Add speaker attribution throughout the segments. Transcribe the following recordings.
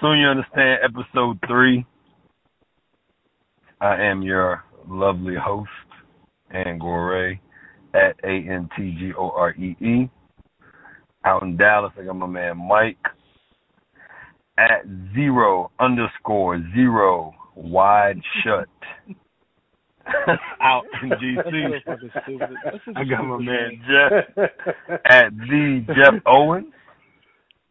Speaker 1: Soon you understand episode three. I am your lovely host, Ant Goree, at A N T G O R E E. Out in Dallas, I got my man Mike at zero underscore zero wide shut. Out in GC. I got my man Jeff at the Jeff Owens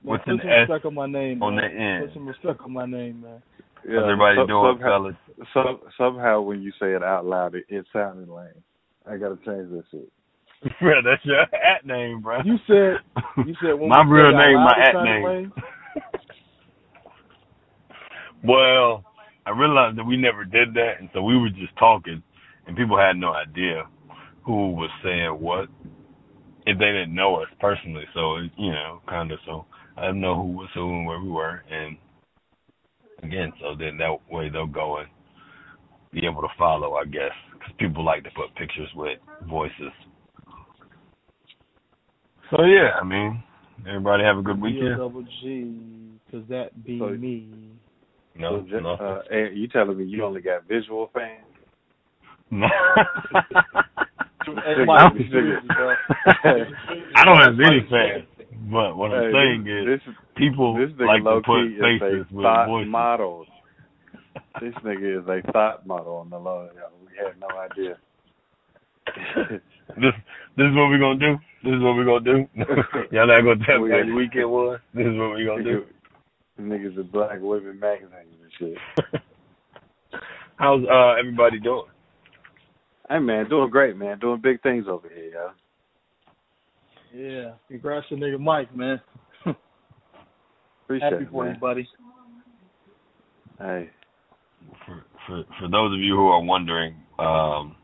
Speaker 1: with
Speaker 2: Put
Speaker 1: an
Speaker 2: some
Speaker 1: S
Speaker 2: respect on my name.
Speaker 1: on
Speaker 2: man.
Speaker 1: the end.
Speaker 2: Put some respect on my name, man.
Speaker 1: Yeah, everybody
Speaker 3: some-
Speaker 1: doing,
Speaker 3: somehow,
Speaker 1: fellas?
Speaker 3: some, somehow when you say it out loud, it, it sounded lame. I gotta change that shit.
Speaker 1: Bro, that's your at name, bro.
Speaker 2: You said you said when
Speaker 1: my real
Speaker 2: said
Speaker 1: name,
Speaker 2: loud,
Speaker 1: my at name.
Speaker 2: lame.
Speaker 1: Well, I realized that we never did that, and so we were just talking, and people had no idea who was saying what if they didn't know us personally. So it, you know, kind of. So I didn't know who was who and where we were, and again, so then that way they'll go and be able to follow, I guess, because people like to put pictures with voices. So yeah, I mean, everybody have a good
Speaker 2: B
Speaker 1: weekend.
Speaker 2: double G, cause that be
Speaker 3: So-
Speaker 2: me.
Speaker 1: No,
Speaker 3: So, ju-
Speaker 1: no.
Speaker 3: uh, you telling me you only got visual fans?
Speaker 1: No.
Speaker 2: Hey, Mike,
Speaker 3: This nigga-
Speaker 2: bro.
Speaker 1: I don't have any fans, but what I'm
Speaker 3: Hey,
Speaker 1: saying
Speaker 3: this,
Speaker 1: is
Speaker 3: this
Speaker 1: people
Speaker 3: this nigga
Speaker 1: like
Speaker 3: low
Speaker 1: to put
Speaker 3: key
Speaker 1: faces with
Speaker 3: thought
Speaker 1: voices.
Speaker 3: model. This nigga is a thought model on the low. Yo, we had no idea.
Speaker 1: This this is what we're gonna do. This is what we're gonna do. Y'all not gonna tell me
Speaker 3: We-
Speaker 1: weekend was. This is what we're gonna do.
Speaker 3: Niggas in black women magazines and shit.
Speaker 1: How's uh everybody doing?
Speaker 3: Hey man, doing great, man. Doing big things over here, yo.
Speaker 2: Yeah, congrats to nigga Mike, man.
Speaker 3: Appreciate
Speaker 2: Happy
Speaker 3: it,
Speaker 2: for
Speaker 3: man.
Speaker 2: you, buddy.
Speaker 3: Hey,
Speaker 1: For for for those of you who are wondering, um,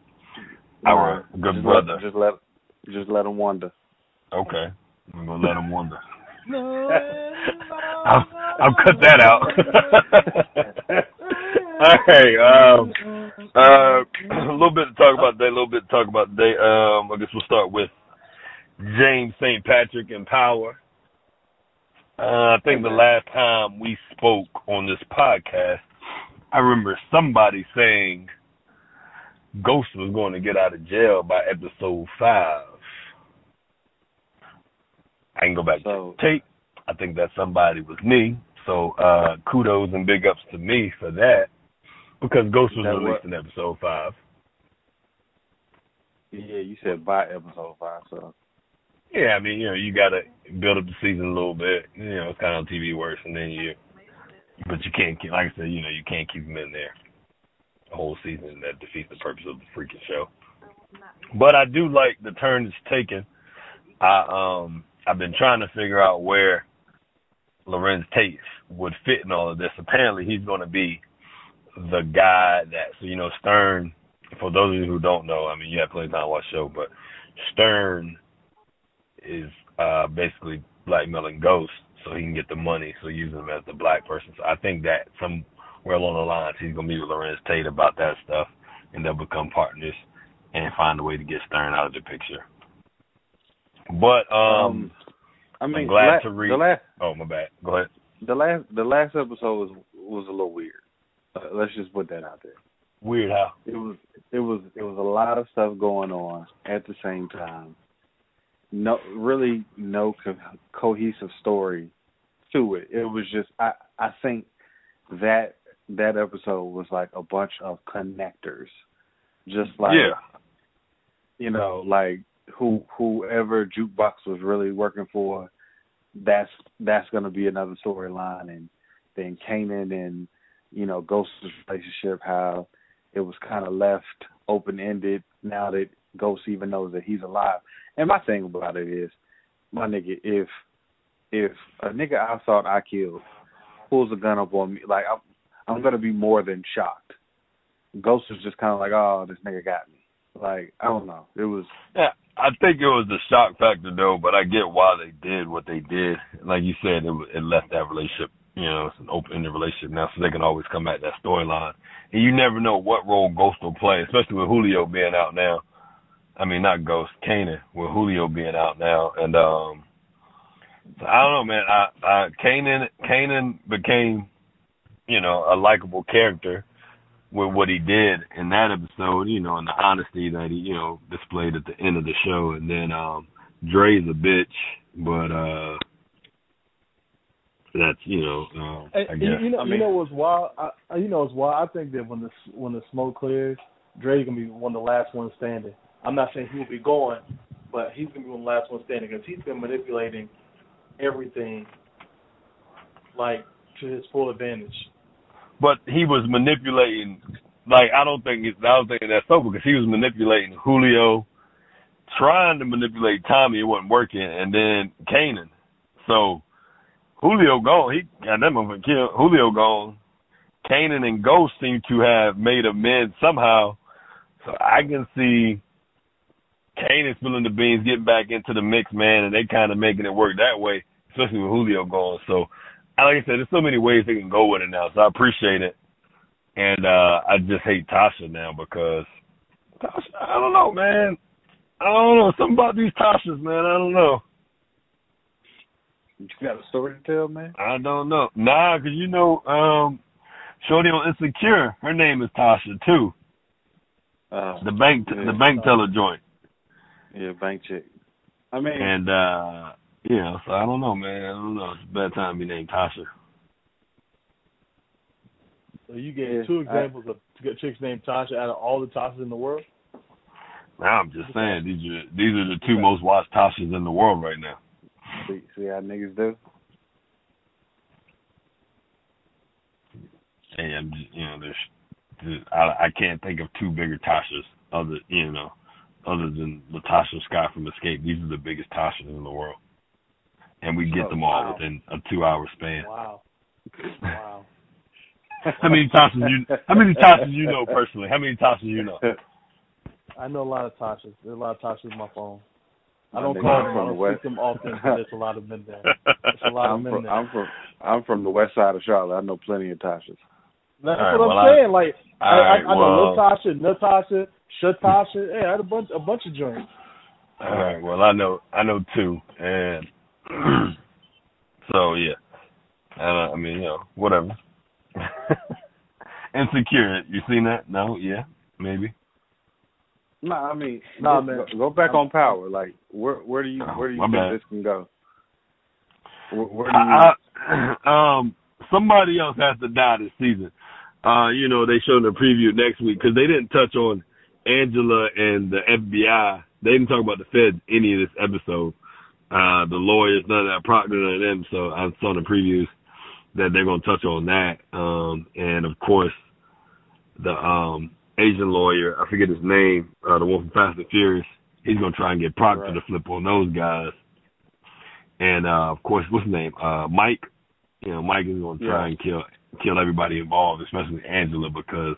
Speaker 1: our
Speaker 3: nah,
Speaker 1: good
Speaker 3: just
Speaker 1: brother.
Speaker 3: Let, just let just let them wonder.
Speaker 1: Okay, I'm gonna let him wonder.
Speaker 2: No,
Speaker 1: I'll, I'll cut that out. All right. Um, uh, a little bit to talk about today. A little bit to talk about today. Um, I guess we'll start with James St. Patrick and Power. Uh, I think the last time we spoke on this podcast, I remember somebody saying Ghost was going to get out of jail by episode five. I can go back
Speaker 3: So-
Speaker 1: to tape. I think that somebody was me. So uh kudos and big ups to me for that. Because Ghost was released
Speaker 3: what-
Speaker 1: in episode five.
Speaker 3: Yeah, you said by episode five, so
Speaker 1: Yeah, I mean, you know, you gotta build up the season a little bit. You know, it's kinda how TV works and then you but you can't keep like I said, you know, you can't keep them in there a whole season that defeats the purpose of the freaking show. But I do like the turn it's taken. I um I've been trying to figure out where Larenz Tate would fit in all of this. Apparently he's gonna be the guy that so you know Stern for those of you who don't know, I mean you have plenty of time to watch the show, but Stern is uh basically blackmailing Ghost so he can get the money, so using him as the black person. So I think that somewhere along the lines he's gonna meet with Larenz Tate about that stuff and they'll become partners and find a way to get Stern out of the picture. But um,
Speaker 3: I mean,
Speaker 1: I'm glad
Speaker 3: la-
Speaker 1: to read.
Speaker 3: the last
Speaker 1: oh my bad. Go ahead.
Speaker 3: the last the last episode was was a little weird. Uh, let's just put that out there.
Speaker 1: Weird how.
Speaker 3: It was it was it was a lot of stuff going on at the same time. No, really, no co- cohesive story to it. It was just I I think that that episode was like a bunch of connectors, just like
Speaker 1: yeah.
Speaker 3: you know, like who whoever jukebox was really working for, that's that's gonna be another storyline, and then Kanan and you know Ghost's relationship, how it was kind of left open ended now that Ghost even knows that he's alive. And my thing about it is, my nigga, if if a nigga I thought I killed pulls a gun up on me, like I'm I'm gonna be more than shocked. Ghost was just kind of like, oh, this nigga got me. Like I don't know, it was
Speaker 1: Yeah, I think it was the shock factor though, but I get why they did what they did. Like you said, it, it left that relationship. You know, it's an open-ended relationship now, so they can always come back that storyline. And you never know what role Ghost will play, especially with Julio being out now. I mean, not Ghost, Kanan, with Julio being out now, and um, so I don't know, man. I, I Kanan, Kanan became you know, a likable character with what he did in that episode, you know, and the honesty that he, you know, displayed at the end of the show. And then um Dre's a bitch, but uh that's you know, um,
Speaker 2: Hey,
Speaker 1: I
Speaker 2: you,
Speaker 1: guess.
Speaker 2: you know,
Speaker 3: I
Speaker 2: you know what's wild? I, you know what's wild? I think that when the when the smoke clears, Dre's gonna be one of the last ones standing. I'm not saying he will be going, but he's gonna be one of the last one standing because he's been manipulating everything like to his full advantage.
Speaker 1: but he was manipulating. Like I don't think I don't think that's so because he was manipulating Julio, trying to manipulate Tommy. It wasn't working, and then Kanan. So Julio gone. He got that motherfucker killed. Julio gone. Kanan and Ghost seem to have made amends somehow. So I can see Kanan spilling the beans, getting back into the mix, man, and they kind of making it work that way, especially with Julio gone. So like I said, there's so many ways they can go with it now, so I appreciate it. And uh I just hate Tasha now because Tasha, I don't know, man. I don't know. Something about these Tashas, man. I don't know.
Speaker 3: You got a story to tell, man?
Speaker 1: I don't know. Nah, cause you know, um, Shorty on Insecure, her name is Tasha too.
Speaker 3: Uh,
Speaker 1: The bank,
Speaker 3: Yeah.
Speaker 1: the bank teller joint,
Speaker 3: yeah, bank check. I mean,
Speaker 1: and uh you know, so I don't know, man. I don't know. It's a bad time to be named Tasha.
Speaker 2: So you gave
Speaker 3: Yeah,
Speaker 2: two
Speaker 3: I-
Speaker 2: examples of chicks named Tasha out of all the Tashas in the world.
Speaker 1: Now I'm just saying these are these are the two most watched Tashas in the world right now.
Speaker 3: see, see how niggas do.
Speaker 1: Hey, I'm just, you know, there's, there's I I can't think of two bigger Tashas other you know, other than Latasha Scott from Xscape. These are the biggest Tashas in the world, and we get
Speaker 3: Oh,
Speaker 1: them all
Speaker 2: wow.
Speaker 1: within a two hour span.
Speaker 2: Wow. Wow.
Speaker 1: How many Tashas you How many Tashas you know personally? How many Tashas you know?
Speaker 2: I know a lot of Tashas. There's a lot of Tashas on my phone. I don't call them. I
Speaker 3: from the
Speaker 2: don't
Speaker 3: West.
Speaker 2: speak them often, but there's a lot of men there. There's a lot of
Speaker 3: I'm
Speaker 2: men
Speaker 3: from,
Speaker 2: there.
Speaker 3: I'm from I'm from the west side of Charlotte. I know plenty of Tashas.
Speaker 2: That's
Speaker 1: All right,
Speaker 2: what I'm
Speaker 1: I-
Speaker 2: saying. Like I,
Speaker 1: All right,
Speaker 2: I, I know
Speaker 1: well-
Speaker 2: Latasha, Natasha, Shatasha. Yeah, I had a bunch, a bunch of joints.
Speaker 1: All right. Well, I know I know two, and so yeah. And uh, I mean, you know, whatever. Insecure. You seen that? No. Yeah. Maybe.
Speaker 3: No, I mean,
Speaker 2: Nah, man.
Speaker 3: Go, go back on power. Like, where where do you where do you
Speaker 1: My
Speaker 3: think
Speaker 1: bad.
Speaker 3: this can go? Where, where do you?
Speaker 1: I, I, um, somebody else has to die this season. Uh, you know, they showed the preview next week because they didn't touch on Angela and the FBI. They didn't talk about the feds any of this episode. Uh, the lawyers, none of that, Proctor, none of them. So I saw in the previews that they're going to touch on that. Um, and of course, the um, Asian lawyer, I forget his name, uh, the one from Fast and Furious, he's going to try and get Proctor
Speaker 3: Right.
Speaker 1: to flip on those guys. And uh, of course, what's his name? Uh, Mike. You know, Mike is going to try
Speaker 3: Yeah.
Speaker 1: and kill kill everybody involved, especially Angela, because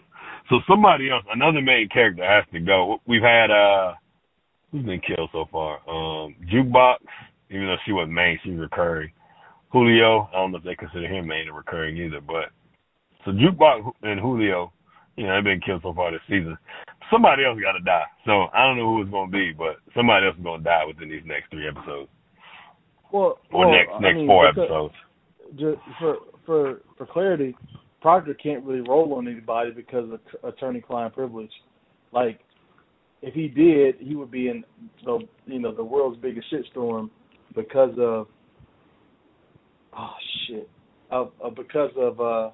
Speaker 1: so somebody else, another main character has to go. We've had uh, who's been killed so far? Um, Jukebox, even though she wasn't main, she's recurring. Julio, I don't know if they consider him main or recurring either, but so Jukebox and Julio, you know, they've been killed so far this season. Somebody else got to die. So I don't know who it's going to be, but somebody else is going to die within these next three episodes
Speaker 2: Well,
Speaker 1: or
Speaker 2: well,
Speaker 1: next
Speaker 2: I
Speaker 1: next
Speaker 2: mean,
Speaker 1: four episodes.
Speaker 2: Just for for for clarity, Proctor can't really roll on anybody because of attorney-client privilege. Like, if he did, he would be in the you know the world's biggest shitstorm because of oh shit of, of because of uh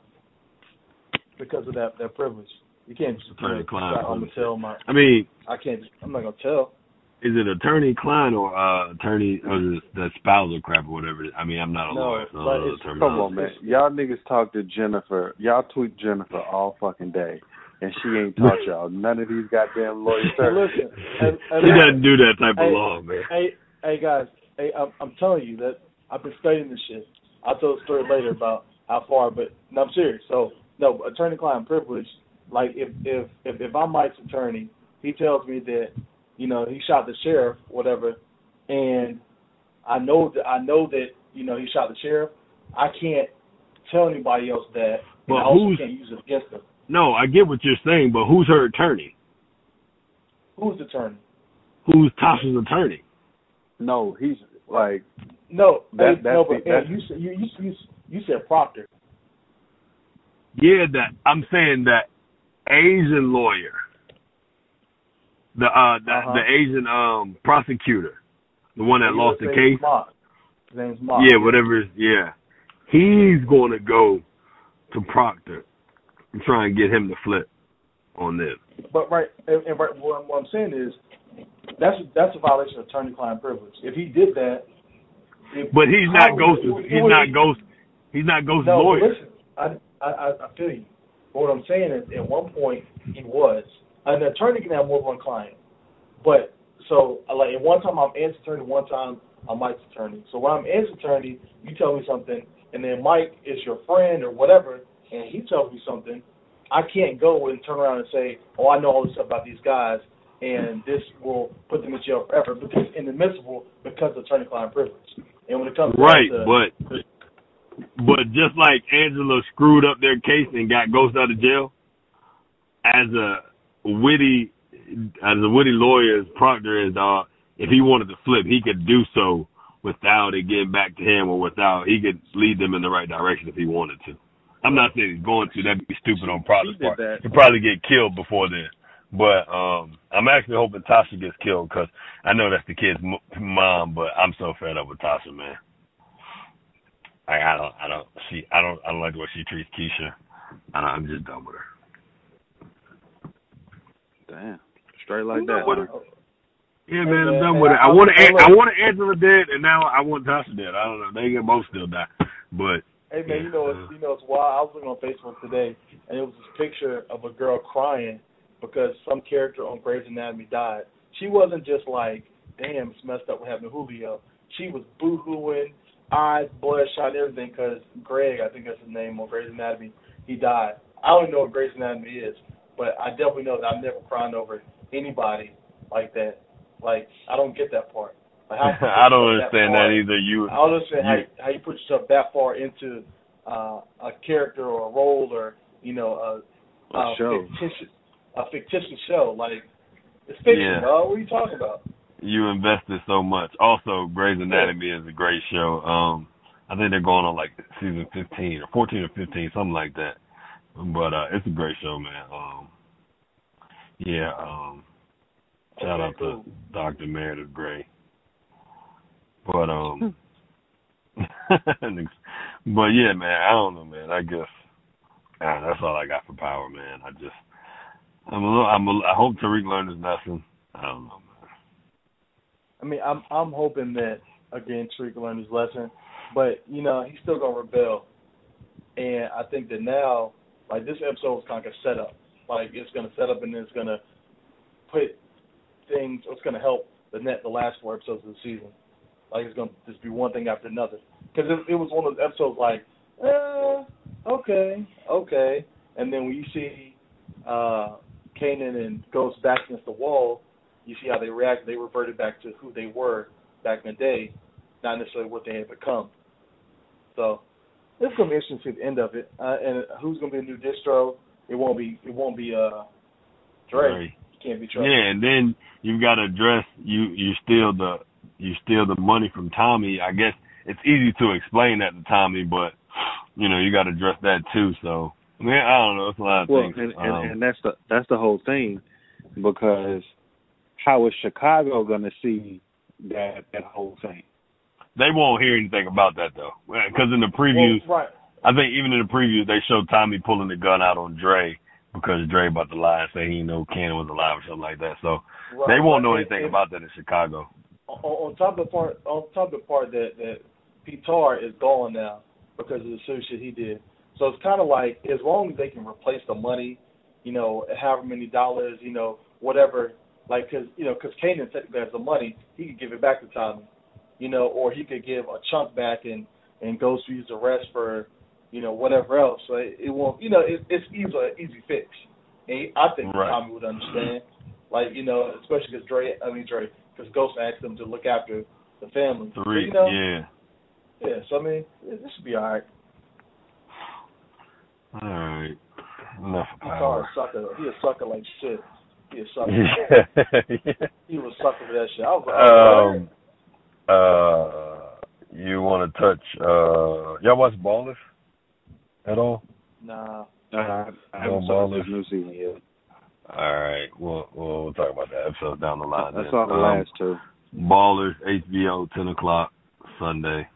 Speaker 2: because of that that privilege. You can't just
Speaker 1: Attorney-client
Speaker 2: I'm gonna tell my
Speaker 1: I mean,
Speaker 2: I can't I'm not gonna tell.
Speaker 1: Is it attorney client or uh attorney or is it the spousal crap or whatever? I mean, I'm not a
Speaker 2: No,
Speaker 1: lawyer, so I
Speaker 2: but it's-
Speaker 3: Come on, man. Y'all niggas talk to Jennifer. Y'all tweet Jennifer all fucking day, and she ain't taught y'all none of these goddamn lawyers.
Speaker 2: Hey, listen, and, and
Speaker 1: He doesn't do that type of law, man.
Speaker 2: Hey, hey guys, hey, I'm, I'm telling you that I've been studying this shit. I'll tell a story later about how far, but no, I'm serious. So, no, attorney-client privilege. Like, if if if, if I'm Mike's attorney, he tells me that, you know, he shot the sheriff, whatever, and I know that I know that you know he shot the sheriff. I can't tell anybody else that. and
Speaker 1: But
Speaker 2: I also
Speaker 1: who's-
Speaker 2: can't use it against them.
Speaker 1: No, I get what you're saying, but who's her attorney?
Speaker 2: Who's the attorney?
Speaker 1: Who's Tasha's attorney?
Speaker 3: No, he's like
Speaker 2: No,
Speaker 3: That-
Speaker 2: hey,
Speaker 3: that's
Speaker 2: no,
Speaker 3: the-
Speaker 2: but hey,
Speaker 3: that's-
Speaker 2: you, said- you you you you said Proctor.
Speaker 1: Yeah, that I'm saying that Asian lawyer, the uh, the,
Speaker 2: Uh-huh.
Speaker 1: the Asian um prosecutor, the one that
Speaker 2: He
Speaker 1: lost the
Speaker 2: saying
Speaker 1: case.
Speaker 2: Mark. His name's Mark.
Speaker 1: Yeah, whatever. Yeah, he's going to go to Proctor and try and get him to flip on this.
Speaker 2: But right, and, and right, what, I'm- what I'm saying is, that's that's a violation of attorney-client privilege. If he did that, if,
Speaker 1: But he's not Ghost.
Speaker 2: it would- it
Speaker 1: He's not Ghost. He's not Ghost's
Speaker 2: No,
Speaker 1: lawyer.
Speaker 2: listen, I, I I I feel you. But what I'm saying is, at one point he was an attorney can have more than one client. But so like at one time I'm Ant's attorney, one time I'm Mike's attorney. So when I'm Ant's attorney, you tell me something, and then Mike is your friend or whatever, and he tells me something. I can't go and turn around and say, "Oh, I know all this stuff about these guys, and this will put them in jail forever," because it's inadmissible because of attorney-client privilege. And when it comes
Speaker 1: Right,
Speaker 2: to,
Speaker 1: but but just like Angela screwed up their case and got Ghost out of jail, as a witty as a witty lawyer as Proctor is, uh, if he wanted to flip, he could do so without it getting back to him or without he could lead them in the right direction if he wanted to. I'm not saying he's going to. That'd be stupid on Proctor's part.
Speaker 3: that.
Speaker 1: He'd probably get killed before then. But um I'm actually hoping Tasha gets killed because I know that's the kid's m- mom. But I'm so fed up with Tasha, man. Like I don't, I don't, she, I don't, I don't like the way she treats Keisha. I don't, I'm just done with her.
Speaker 3: Damn. Straight like that.
Speaker 1: What-
Speaker 3: huh?
Speaker 1: Yeah, man, I'm done with it.
Speaker 2: I-
Speaker 1: I want to,
Speaker 2: I-
Speaker 1: I want Angela dead, and now I want Tasha dead. I don't know. They can both still die, but
Speaker 2: Hey man, you know it's uh, you know it's wild. I was looking on Facebook today, and it was this picture of a girl crying because some character on Grey's Anatomy died. She wasn't just like, "Damn, it's messed up what happened to Julio." She was boo-hooing, eyes bloodshot, and everything because Greg, I think that's his name on Grey's Anatomy, he died. I don't even know what Grey's Anatomy is, but I definitely know that I've never cried over anybody like that. Like I don't get that part. Like, how
Speaker 1: I don't understand
Speaker 2: far-
Speaker 1: that either. You,
Speaker 2: I don't understand how
Speaker 1: you-
Speaker 2: you, how you put yourself that far into uh, a character or a role or you know a,
Speaker 3: A
Speaker 2: a
Speaker 3: show.
Speaker 2: fictitious a fictitious show. Like it's fiction,
Speaker 1: Yeah.
Speaker 2: dog. What are you talking about?
Speaker 1: you invested so much. Also, Grey's Anatomy is a great show. Um, I think they're going on like season 15 or 14 or 15, something like that. But uh, it's a great show, man. Um, yeah. Um, shout
Speaker 2: Okay,
Speaker 1: out
Speaker 2: cool.
Speaker 1: to Dr. Meredith Grey. But um, but yeah, man. I don't know, man. I guess ah, that's all I got for power, man. I just I'm a little. I'm. A, I hope Tariq learned his lesson. I don't know, man.
Speaker 2: I mean, I'm I'm hoping that again Tariq will learn his lesson, but you know he's still gonna rebel, and I think that now like this episode was kind of a setup. Like it's gonna set up and it's gonna put things. It's gonna help the net the last four episodes of the season. Like it's gonna just be one thing after another. Because it, it was one of those episodes like, eh, okay, okay, and then when you see uh Kanan and Ghost back against the wall, you see how they react. They reverted back to who they were back in the day, not necessarily what they had become. So it's gonna be interesting to see the end of it. Uh, and who's gonna be a new distro? It won't be. It won't be. Uh, Dre.
Speaker 1: Right.
Speaker 2: Can't be trusted.
Speaker 1: Yeah, and then you've got to address you. You steal the you steal the money from Tommy. I guess it's easy to explain that to Tommy, but you know you got to address that too. So I mean, I don't know. It's a lot of
Speaker 3: Well,
Speaker 1: things.
Speaker 3: and, and,
Speaker 1: Um,
Speaker 3: and that's the that's the whole thing, because how is Chicago going to see that that whole thing?
Speaker 1: they won't hear anything about that though, because in the previews,
Speaker 2: Well, right.
Speaker 1: I think even in the previews they showed Tommy pulling the gun out on Dre because Dre about to lie and say he know Kanan was alive or something like that. So
Speaker 2: right.
Speaker 1: they won't know anything
Speaker 2: and-
Speaker 1: about that in Chicago.
Speaker 2: on, on top of the part on top of the part that that Pete Tar is gone now because of the silly shit he did. So it's kind of like as long as they can replace the money, you know, however many dollars, you know, whatever, like because you know because Kanan technically has the money, he could give it back to Tommy, you know, or he could give a chunk back and and goes to use the rest for you know whatever else. So it, it won't, you know, it, it's easy easy fix. And I think
Speaker 1: Right.
Speaker 2: Tommy would understand, like you know, especially because Dre, I mean Dre, because Ghost asked them to look after the family.
Speaker 1: Three,
Speaker 2: you know,
Speaker 1: yeah.
Speaker 2: yeah. So I mean, it, this should be all right.
Speaker 1: All right. Enough power.
Speaker 2: a sucker. He a sucker like shit. He a sucker.
Speaker 1: yeah.
Speaker 2: he was a sucker for that shit. I was like,
Speaker 1: um, uh, you want to touch? Uh, y'all watch Ballers at all?
Speaker 2: nah.
Speaker 3: I haven't started this new season yet.
Speaker 1: All right, we'll we'll, we'll talk about that episode down the line.
Speaker 3: I
Speaker 1: then.
Speaker 3: saw the
Speaker 1: Um,
Speaker 3: last two.
Speaker 1: Ballers, HBO, ten o'clock Sunday.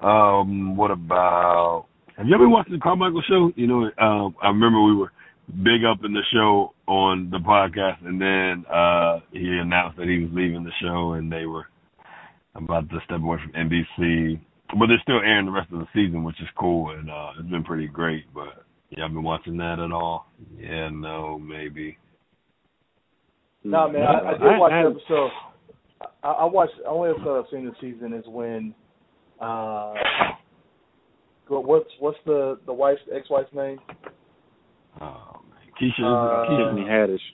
Speaker 1: Um, what about? Have you ever watched the Carmichael show? You know, um, I remember we were big up in the show on the podcast, and then uh he announced that he was leaving the show, and they were about to step away from NBC. But they're still airing the rest of the season, which is cool, and uh it's been pretty great. But y'all been watching that at all? Yeah, no, maybe.
Speaker 2: No, man, I, I did watch the episode. I, I watched. Only episode I've seen this season is when. uh go- What's what's the the wife's ex-wife's name?
Speaker 1: Oh man, Keisha,
Speaker 2: Uh,
Speaker 1: Keisha,
Speaker 3: Tiffany Haddish.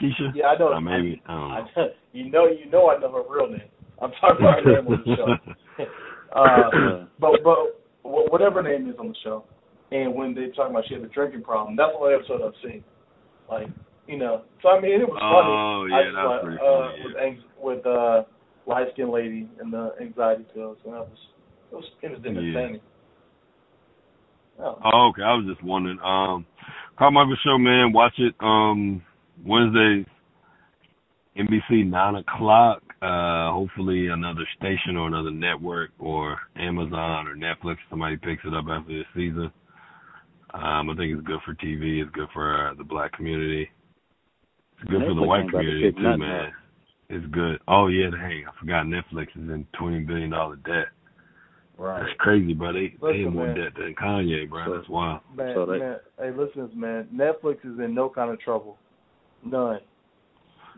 Speaker 1: Keisha.
Speaker 2: Yeah, I know.
Speaker 1: Uh, maybe. I don't
Speaker 2: I,
Speaker 1: know.
Speaker 2: you know, you know, I know her real name. I'm talking about her name on the show. uh, but but whatever name is on the show, and when they talk about she had a drinking problem, that's the only episode I've seen. Like you know, so I mean, it was funny.
Speaker 1: Oh,
Speaker 2: I
Speaker 1: yeah, that's
Speaker 2: like,
Speaker 1: pretty
Speaker 2: uh,
Speaker 1: funny,
Speaker 2: With
Speaker 1: yeah.
Speaker 2: ang- with uh, light skinned lady and the anxiety pills, and that was it was it was entertaining. Oh.
Speaker 1: Oh, okay. I was just wondering. Um, Carmichael Show, man. Watch it. Um, Wednesdays, NBC nine o'clock. Uh, hopefully another station or another network or Amazon or Netflix. Somebody picks it up after this season. Um, I think it's good for TV. It's good for uh, the black community. It's good for the white
Speaker 3: ain't to
Speaker 1: community too, man.
Speaker 3: up.
Speaker 1: It's good. Oh yeah, hey, I forgot Netflix is in twenty billion dollar debt.
Speaker 2: Right.
Speaker 1: That's crazy, bro. They they
Speaker 2: Listen,
Speaker 1: in more
Speaker 2: man.
Speaker 1: debt than Kanye, bro.
Speaker 3: So-
Speaker 1: That's wild.
Speaker 2: Man,
Speaker 3: So they-
Speaker 2: man, hey, listen, man. Netflix is in no kind of trouble. None.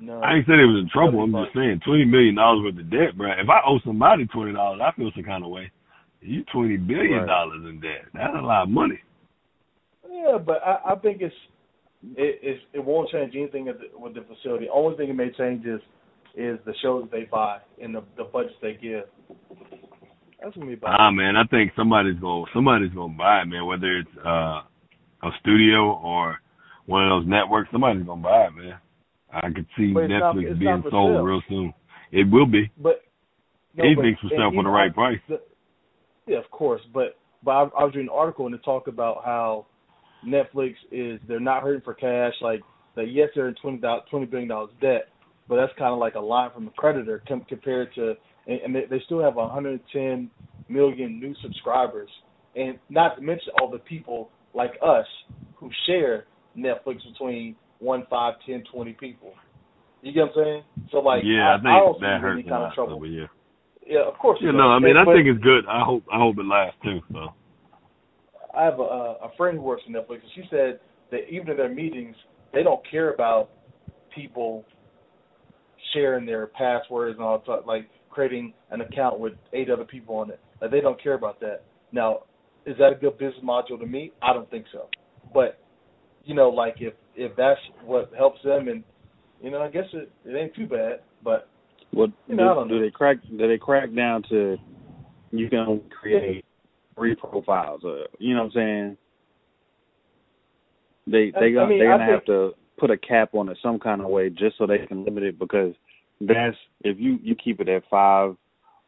Speaker 2: None.
Speaker 1: I ain't saying it was in trouble. I'm just saying twenty million dollars worth of debt, bro. If I owe somebody twenty dollars, I feel some kind of way. You twenty billion dollars in debt. That's a lot of money.
Speaker 2: Yeah, but I, I think it's it it's, it won't change anything at the, with the facility. Only thing it may change is is the shows they buy and the the budgets they give. That's gonna be about.
Speaker 1: Ah man, I think somebody's gonna somebody's gonna buy it, man. Whether it's uh a studio or one of those networks, somebody's gonna buy it, man. I could see
Speaker 2: it's not-
Speaker 1: Netflix being sold
Speaker 2: sale.
Speaker 1: real soon. It will be.
Speaker 2: but no,
Speaker 1: Anything's for sale for the right price.
Speaker 2: the- yeah, of course. But but I, I was reading an article and it talked about how Netflix is they're not hurting for cash. Like that, yes, they're in twenty twenty billion dollars debt, but that's kind of like a line from a creditor com- compared to, and, and they, they still have 110 million new subscribers, and not to mention all the people like us who share Netflix between one, five, ten, twenty people. You get what I'm saying? So like,
Speaker 1: yeah, I,
Speaker 2: I,
Speaker 1: think
Speaker 2: I don't see
Speaker 1: that
Speaker 2: any
Speaker 1: hurts a
Speaker 2: kind of trouble.
Speaker 1: Yeah.
Speaker 2: Yeah, of course.
Speaker 1: Yeah, no, I mean, I
Speaker 2: But-
Speaker 1: think it's good. I hope, I hope it lasts too. So,
Speaker 2: I have a, a friend who works for Netflix, and she said that even in their meetings, they don't care about people sharing their passwords and all that, like creating an account with eight other people on it. Like they don't care about that. Now, is that a good business module to me? I don't think so. But you know, like if if that's what helps them, and you know, I guess it, it ain't too bad. But
Speaker 3: What
Speaker 2: You know, I
Speaker 3: do,
Speaker 2: don't
Speaker 3: do they crack? Do they crack down to you can only create three profiles? Uh, you know what I'm saying? They they
Speaker 2: I
Speaker 3: gonna
Speaker 2: mean,
Speaker 3: they
Speaker 2: I
Speaker 3: gonna have to put a cap on it some kind of way just so they can limit it because that's if you you keep it at five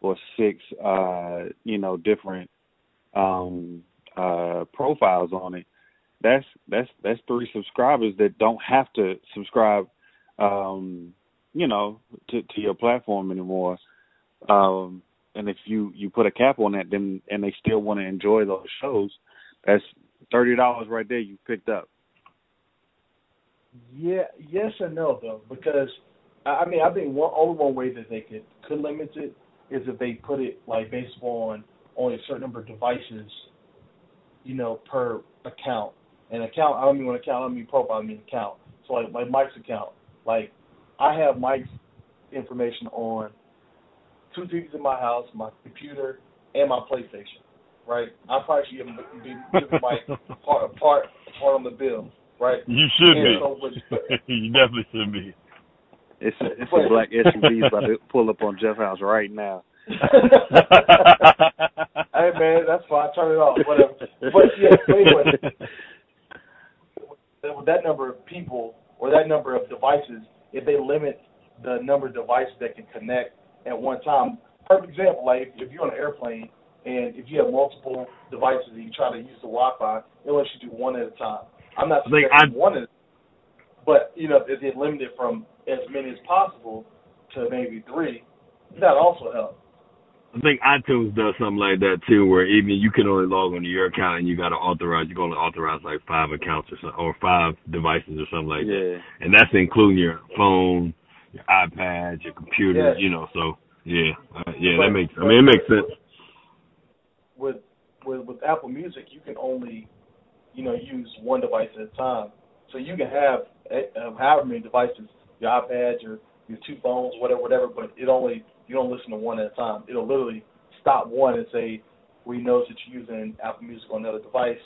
Speaker 3: or six uh you know different um uh profiles on it that's that's that's three subscribers that don't have to subscribe um you know to to your platform anymore um and if you you put a cap on that then and they still want to enjoy those shows that's thirty dollars right there you picked up
Speaker 2: Yeah, yes and no though, because I mean I think one only one way that they could could limit it is if they put it like based on only a certain number of devices, you know, per account. An account I don't mean one account, I don't mean profile, I mean account. So like like Mike's account. Like I have Mike's information on two TVs in my house, my computer, and my PlayStation. Right? I probably should give him be giving Mike part part part on the bill, right?
Speaker 1: you should
Speaker 2: Yeah,
Speaker 1: be.
Speaker 2: so with-
Speaker 1: you definitely should be.
Speaker 3: it's a, it's a black SUV about to pull up on Jeff House right now
Speaker 2: hey man, that's fine. Turn it off, whatever. But yeah, but with that number of people or that number of devices, if they limit the number of devices that can connect at one time, perfect example, like if you're on an airplane and if you have multiple devices and you try to use the Wi-Fi, it lets you do one at a time. I'm not
Speaker 1: I think
Speaker 2: suggesting
Speaker 1: I-
Speaker 2: one is, but you know, if they limit it from as many as possible to maybe three, that also helps.
Speaker 1: I think iTunes does something like that too, where even you can only log onto your account and you got to authorize. You can only authorize like five accounts or something, or five devices or something like that,
Speaker 3: yeah.
Speaker 1: and that's including your phone, your iPad, your computer.
Speaker 2: Yes.
Speaker 1: You know, so yeah, uh, yeah,
Speaker 2: But-
Speaker 1: that makes. I mean, it makes sense.
Speaker 2: With with with Apple Music, you can only you know use one device at a time. So you can have uh, however many devices, your iPad, your your two phones, whatever, whatever. But it only you don't listen to one at a time. It'll literally stop one and say, "We know that you're using Apple Music on another device,"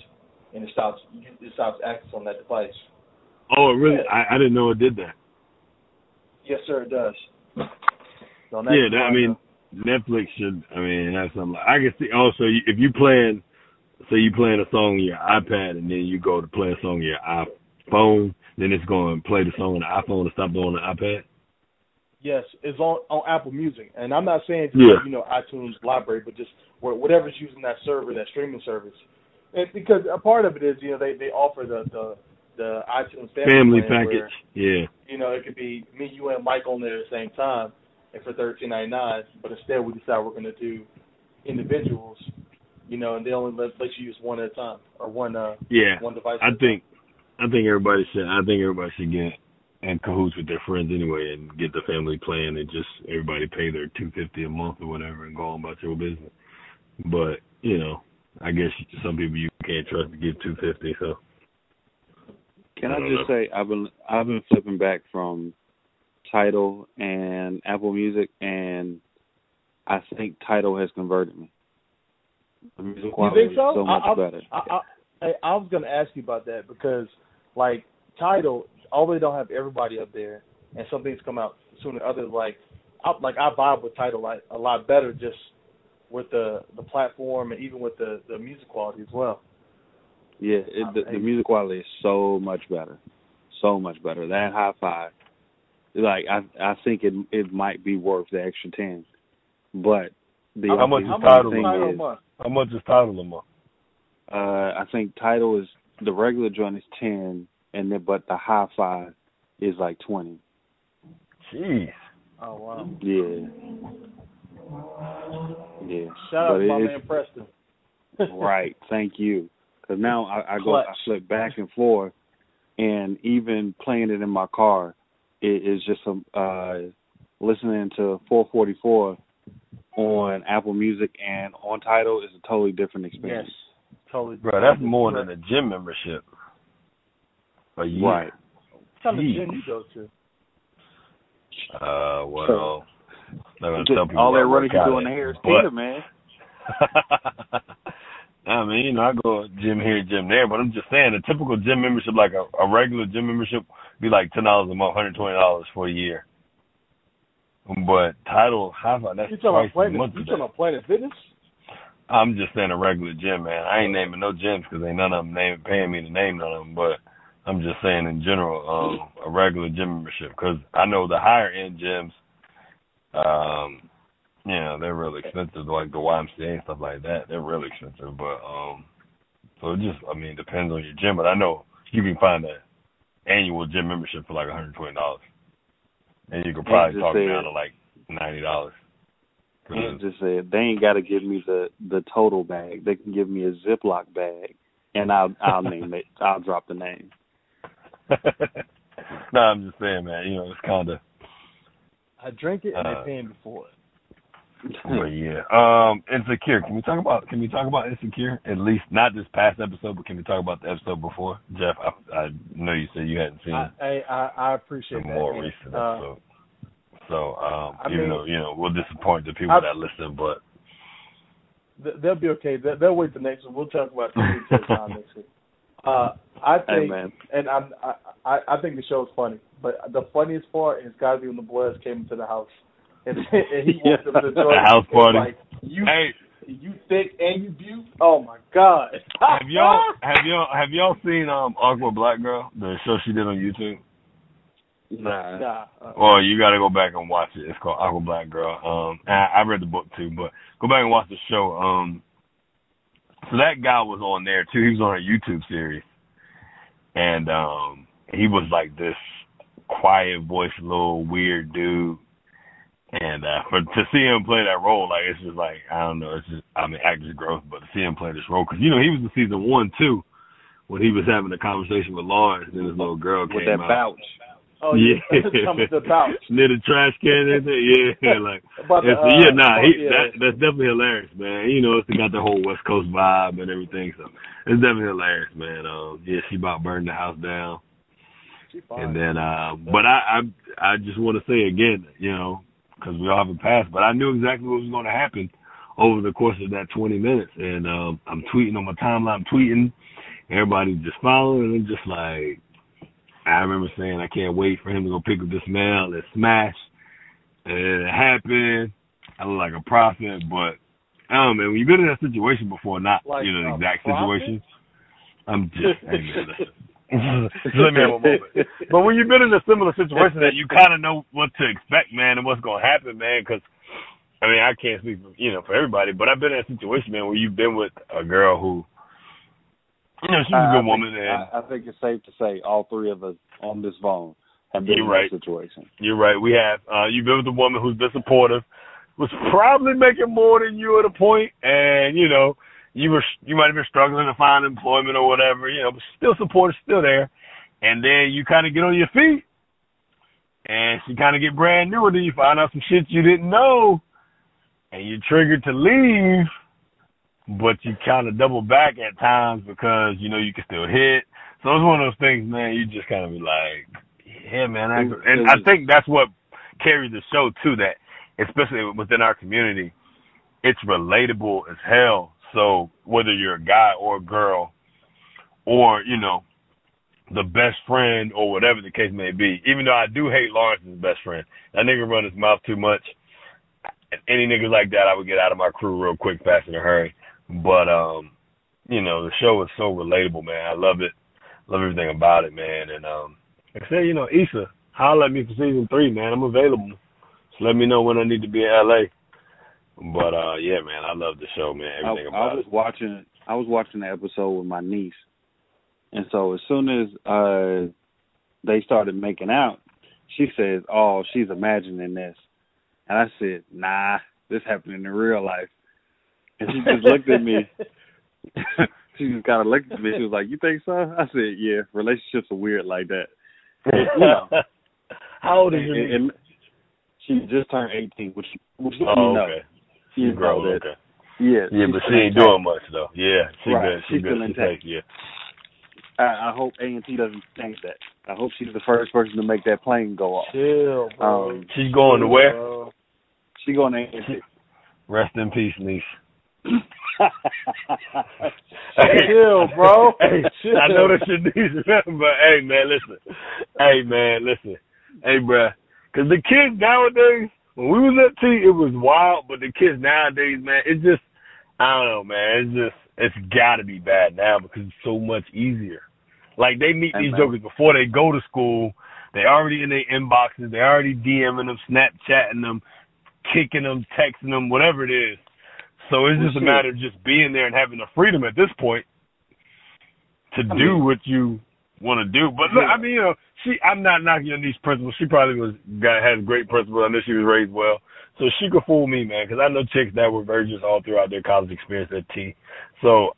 Speaker 2: and it stops it stops access on that device.
Speaker 1: Oh, really?
Speaker 2: Yeah.
Speaker 1: I, I didn't know it did that.
Speaker 2: Yes, sir, it does. So
Speaker 1: Yeah, that, I mean, uh, Netflix should. I mean, that's something. Like, I can see. Also, you- if you playing, say you playing a song on your iPad, and then you go to play a song on your iPhone, then it's going to play the song on the iPhone and stop on the iPad.
Speaker 2: Yes, it's on on Apple Music, and I'm not saying
Speaker 1: Yeah.
Speaker 2: you know iTunes library, but just whatever's using that server, that streaming service. And because a part of it is, you know, they they offer the the the iTunes family,
Speaker 1: Family package. Yeah.
Speaker 2: you know, it could be me, you, and Mike on there at the same time, and for thirteen ninety nine. But instead, we decide we're going to do individuals, you know, and they only let, let you use one at a time or one uh
Speaker 1: Yeah.
Speaker 2: one device.
Speaker 1: I think. I think everybody should. I think everybody should get in cahoots with their friends anyway, and get the family plan, and just everybody pay their two fifty a month or whatever, and go on about your business. But you know, I guess some people you can't trust to give two fifty. So
Speaker 3: Can
Speaker 1: I
Speaker 3: I,
Speaker 1: don't
Speaker 3: just say I've been I've been flipping back from Tidal and Apple Music, and I think Tidal has converted me. The music
Speaker 2: You think so?
Speaker 3: is so much
Speaker 2: I, I,
Speaker 3: better.
Speaker 2: I, I, I, I was going to ask you about that because, like, Tidal, although they don't have everybody up there, and some things come out sooner than others, like, I, like I vibe with Tidal like a lot better just with the the platform and even with the the music quality as well.
Speaker 3: Yeah, it, the, the music quality is so much better, so much better. That HiFi, like I I think it it might be worth the extra ten, but the
Speaker 1: How much is Tidal
Speaker 3: thing
Speaker 2: Tidal a
Speaker 3: is,
Speaker 2: month?
Speaker 1: how much is Tidal a month?
Speaker 3: uh, I think Tidal is the regular joint is ten, and then but the high five is like twenty.
Speaker 1: Jeez.
Speaker 2: Oh wow!
Speaker 3: Yeah, yeah.
Speaker 2: Shout out to my man Preston.
Speaker 3: right. Thank you. Because now I, I go, I flip back and forth, and even playing it in my car, it is just a uh, listening to 4:44 on Apple Music and on Tidal is a totally different
Speaker 2: Yes,
Speaker 3: experience.
Speaker 2: totally.
Speaker 1: Bro, that's more than a gym membership. A year.
Speaker 3: Right.
Speaker 2: What kind of gym you go to?
Speaker 1: Uh, well, not gonna
Speaker 3: Just
Speaker 1: tell people
Speaker 3: all that running you
Speaker 1: out
Speaker 3: doing
Speaker 1: at,
Speaker 3: the hair is
Speaker 1: but-
Speaker 3: Peter, man.
Speaker 1: I mean, you know, I go gym here, gym there, but I'm just saying a typical gym membership, like a, a regular gym membership, be like ten dollars a month, hundred twenty dollars for a year. But Tidal high five, that's
Speaker 2: You talking about
Speaker 1: twice as
Speaker 2: Planet? You talking about Planet Fitness?
Speaker 1: I'm just saying a regular gym, man. I ain't naming no gyms because ain't none of them name, paying me to name none of them. But I'm just saying in general, um, a regular gym membership because I know the higher end gyms, um, you know, they're really expensive, like the YMCA and stuff like that. They're really expensive, but um, so it just, I mean, depends on your gym. But I know you can find a annual gym membership for like 120 dollars, and you could probably talk
Speaker 3: say-
Speaker 1: down to like ninety dollars.
Speaker 3: And just said they ain't got to give me the the total bag. They can give me a Ziploc bag, and I'll I'll name it. I'll drop the name.
Speaker 1: no, I'm just saying, man. You know, it's kind of.
Speaker 2: I drink it and
Speaker 1: Uh,
Speaker 2: they paying me for it.
Speaker 1: But yeah, um, insecure. Can we talk about? Can we talk about insecure? At least not this past episode, but can we talk about the episode before? Jeff, I, I know you said you hadn't seen
Speaker 2: I, I I appreciate
Speaker 1: the
Speaker 2: that.
Speaker 1: more recent
Speaker 2: Uh,
Speaker 1: episode. So, um,
Speaker 2: I
Speaker 1: even
Speaker 2: mean-
Speaker 1: though you know we'll disappoint the people
Speaker 2: I-
Speaker 1: that listen, but
Speaker 2: They'll be okay. They'll, they'll wait the next one. We'll talk about the on next week. Uh, I think,
Speaker 3: man,
Speaker 2: and I'm, I, I, I think the show is funny, but the funniest part has got to be when the boys came into the house and, and he walked up to the door.
Speaker 1: The house
Speaker 2: and
Speaker 1: party.
Speaker 2: Like, you,
Speaker 1: hey,
Speaker 2: you thick and you butte. Oh my god.
Speaker 1: have y'all have y'all have y'all seen um Awkward Black Girl, the show she did on YouTube?
Speaker 3: nah.
Speaker 2: Nah. Uh,
Speaker 1: Well, you got to go back and watch it. It's called Awkward Black Girl. Um, I, I read the book too, but go back and watch the show. Um, so that guy was on there too. He was on a YouTube series, and um he was like this quiet voice, little weird dude. And uh for to see him play that role, like it's just like I don't know, it's just I mean actor's growth, but to see him play this role, because you know he was in season one too, when he was having a conversation with Lawrence, and his little girl
Speaker 3: with
Speaker 1: came
Speaker 3: that
Speaker 1: out.
Speaker 3: vouch.
Speaker 2: Oh
Speaker 1: yeah,
Speaker 2: Come with the pouch.
Speaker 1: near the trash can, and yeah, like
Speaker 2: the,
Speaker 1: it's, yeah,
Speaker 2: uh,
Speaker 1: nah, he,
Speaker 2: yeah.
Speaker 1: that, that's definitely hilarious, man. You know, it's got the whole West Coast vibe and everything, so it's definitely hilarious, man. Um, yeah, she about burned the house down, and then, uh, but I, I, I just want to say again, you know, because we all have a past, but I knew exactly what was going to happen over the course of that 20 minutes, and um, I'm tweeting on my timeline, I'm tweeting, everybody's just following, and I'm just like. I remember saying I can't wait for him to go pick up this mail and smash. And it happened. I look like a prophet, but I don't know, man. When you've been in that situation before, not
Speaker 2: Like
Speaker 1: you know the
Speaker 2: a
Speaker 1: exact
Speaker 2: prophet?
Speaker 1: situation. I'm just hey, man, let me have a moment. But when you've been in a similar situation, that you kind of know what to expect, man, and what's gonna happen, man. Because I mean, I can't speak for you know for everybody, but I've been in a situation, man, where you've been with a girl who, you know, she's a good
Speaker 3: think-
Speaker 1: woman, and
Speaker 3: I, I think it's safe to say all three of us on this phone have been in
Speaker 1: right.
Speaker 3: that situation.
Speaker 1: You're right. We have. Uh, you've been with a woman who's been supportive, was probably making more than you at a point, and you know, you were you might have been struggling to find employment or whatever, you know, but still support is still there. And then you kind of get on your feet, and she kind of get brand new, and then you find out some shit you didn't know, and you're triggered to leave, but you kind of double back at times because you know you can still hit. So it's one of those things, man. You just kind of be like, yeah, man. I, and I think that's what carries the show too. That especially within our community, it's relatable as hell. So whether you're a guy or a girl, or you know, the best friend or whatever the case may be. Even though I do hate Lawrence's best friend, that nigga run his mouth too much. Any niggas like that, I would get out of my crew real quick, fast in a hurry. But um, you know, the show is so relatable, man. I love it. Love everything about it, man. And um, like I said, you know, Issa, holler at me for season three, man. I'm available. Just let me know when I need to be in LA. But uh, yeah, man, I love the show, man. Everything
Speaker 3: I
Speaker 1: about I
Speaker 3: was
Speaker 1: it.
Speaker 3: watching I was watching the episode with my niece, and so as soon as uh they started making out, she says, "Oh, she's imagining this," and I said, "Nah, this happened in real life." And she just looked at me. she just kind of looked at me. She was like, "You think so?" I said, "Yeah, relationships are weird like that." you know.
Speaker 1: How old is
Speaker 3: And-
Speaker 1: your
Speaker 3: and she just turned eighteen, which which you
Speaker 1: Oh,
Speaker 3: know,
Speaker 1: okay.
Speaker 3: you
Speaker 1: She's grown,
Speaker 3: know that.
Speaker 1: okay.
Speaker 3: Yeah,
Speaker 1: Yeah,
Speaker 3: she's
Speaker 1: but she ain't doing much though. Yeah, she
Speaker 3: Right.
Speaker 1: good. She
Speaker 3: She's
Speaker 1: good.
Speaker 3: still
Speaker 1: She
Speaker 3: intact.
Speaker 1: take yeah.
Speaker 3: I, I hope A and T doesn't change that. I hope she's the first person to make that plane go off.
Speaker 2: Chill, bro.
Speaker 3: Um,
Speaker 1: She's going to where?
Speaker 2: Bro.
Speaker 3: She going to A and T.
Speaker 1: Rest in peace, niece.
Speaker 2: Chill, bro.
Speaker 1: Hey,
Speaker 2: Chill.
Speaker 1: I know that's your niece, but hey, man, listen. Hey, man, listen. Hey, bruh. Because the kids nowadays, when we was at T, it was wild, but the kids nowadays, man, it's just, I don't know, man. It's just, it's got to be bad now because it's so much easier. Like, they meet
Speaker 3: Hey,
Speaker 1: these
Speaker 3: man.
Speaker 1: jokers before they go to school. They already in their inboxes. They already DMing them, Snapchatting them, kicking them, texting them, whatever it is. So it's just a matter of just being there and having the freedom at this point to
Speaker 3: I
Speaker 1: do
Speaker 3: mean-
Speaker 1: what you want to do. But look,
Speaker 3: Yeah.
Speaker 1: I mean, you know, she. I'm not knocking on these principles. She probably was got had great principles. I know she was raised well, so she could fool me, man. Because I know chicks that were virgins all throughout their college experience at T. So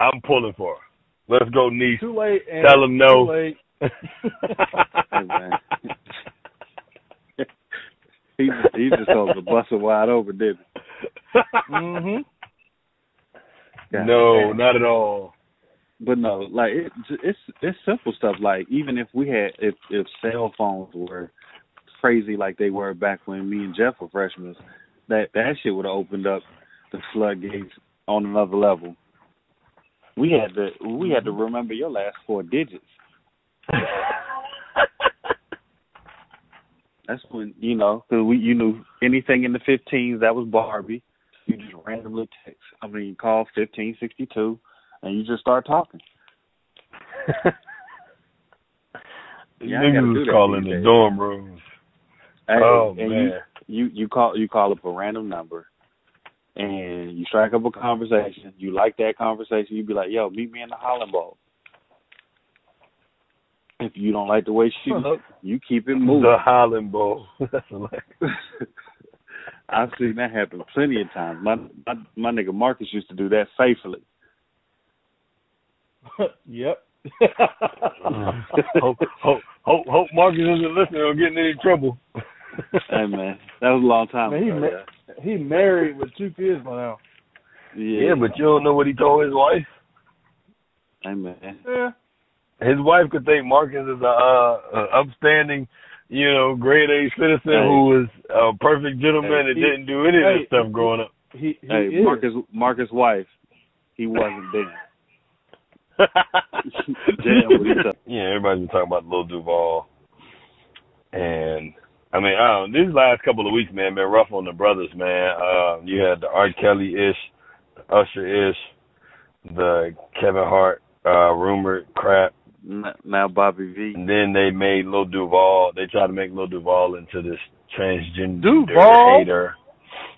Speaker 1: I'm pulling for her. Let's go, niece.
Speaker 2: Too late. And
Speaker 1: them no.
Speaker 2: Too late.
Speaker 3: Hey, man. he just, he just told the busted wide open, didn't he?
Speaker 2: Mm-hmm.
Speaker 3: God
Speaker 1: no,
Speaker 3: damn.
Speaker 1: not at all.
Speaker 3: But no, like it, it's it's simple stuff. Like even if we had if if cell phones were crazy like they were back when me and Jeff were freshmen, that that shit would have opened up the floodgates on another level. We had to we had to mm-hmm. remember your last four digits. That's when you know because we you knew anything in the 15s that was Barbie. You just randomly text. I mean, call fifteen sixty two, and you just start talking. Yeah,
Speaker 1: Niggas was calling the dorm rooms.
Speaker 3: Hey,
Speaker 1: oh
Speaker 3: and
Speaker 1: man.
Speaker 3: you you you call you call up a random number, and you strike up a conversation. You like that conversation. You be like, "Yo, meet me in the Holland Bowl." If you don't like the way she, you keep it moving.
Speaker 1: The Highland Bowl.
Speaker 3: I've seen that happen plenty of times. My, my my nigga Marcus used to do that faithfully.
Speaker 2: yep.
Speaker 1: hope, hope, hope, hope Marcus isn't listening or getting in any trouble.
Speaker 3: hey man, that was a long time
Speaker 2: man,
Speaker 3: ago.
Speaker 2: He, ma- he married with two kids by now.
Speaker 3: Yeah.
Speaker 1: yeah, but you don't know what he told his wife.
Speaker 3: Hey man.
Speaker 2: Yeah.
Speaker 1: His wife could think Marcus is a, uh, a upstanding, you know, grade A citizen
Speaker 3: Hey.
Speaker 1: who was a perfect gentleman
Speaker 3: Hey,
Speaker 1: and
Speaker 2: he-
Speaker 1: didn't do any of this stuff growing up.
Speaker 2: He, he
Speaker 3: Hey,
Speaker 2: is.
Speaker 3: Marcus Marcus' wife, he wasn't there. Damn, what he said.
Speaker 1: yeah, everybody's been talking about Lil Duval, and I mean, I don't, these last couple of weeks, man, been rough on the brothers, man. Uh, you had the R. Kelly ish, the Usher ish, the Kevin Hart uh, rumored crap,
Speaker 3: N- Now Bobby V.
Speaker 1: and then they made Lil Duval. They tried to make Lil Duval into this transgender
Speaker 2: Duval?
Speaker 1: hater,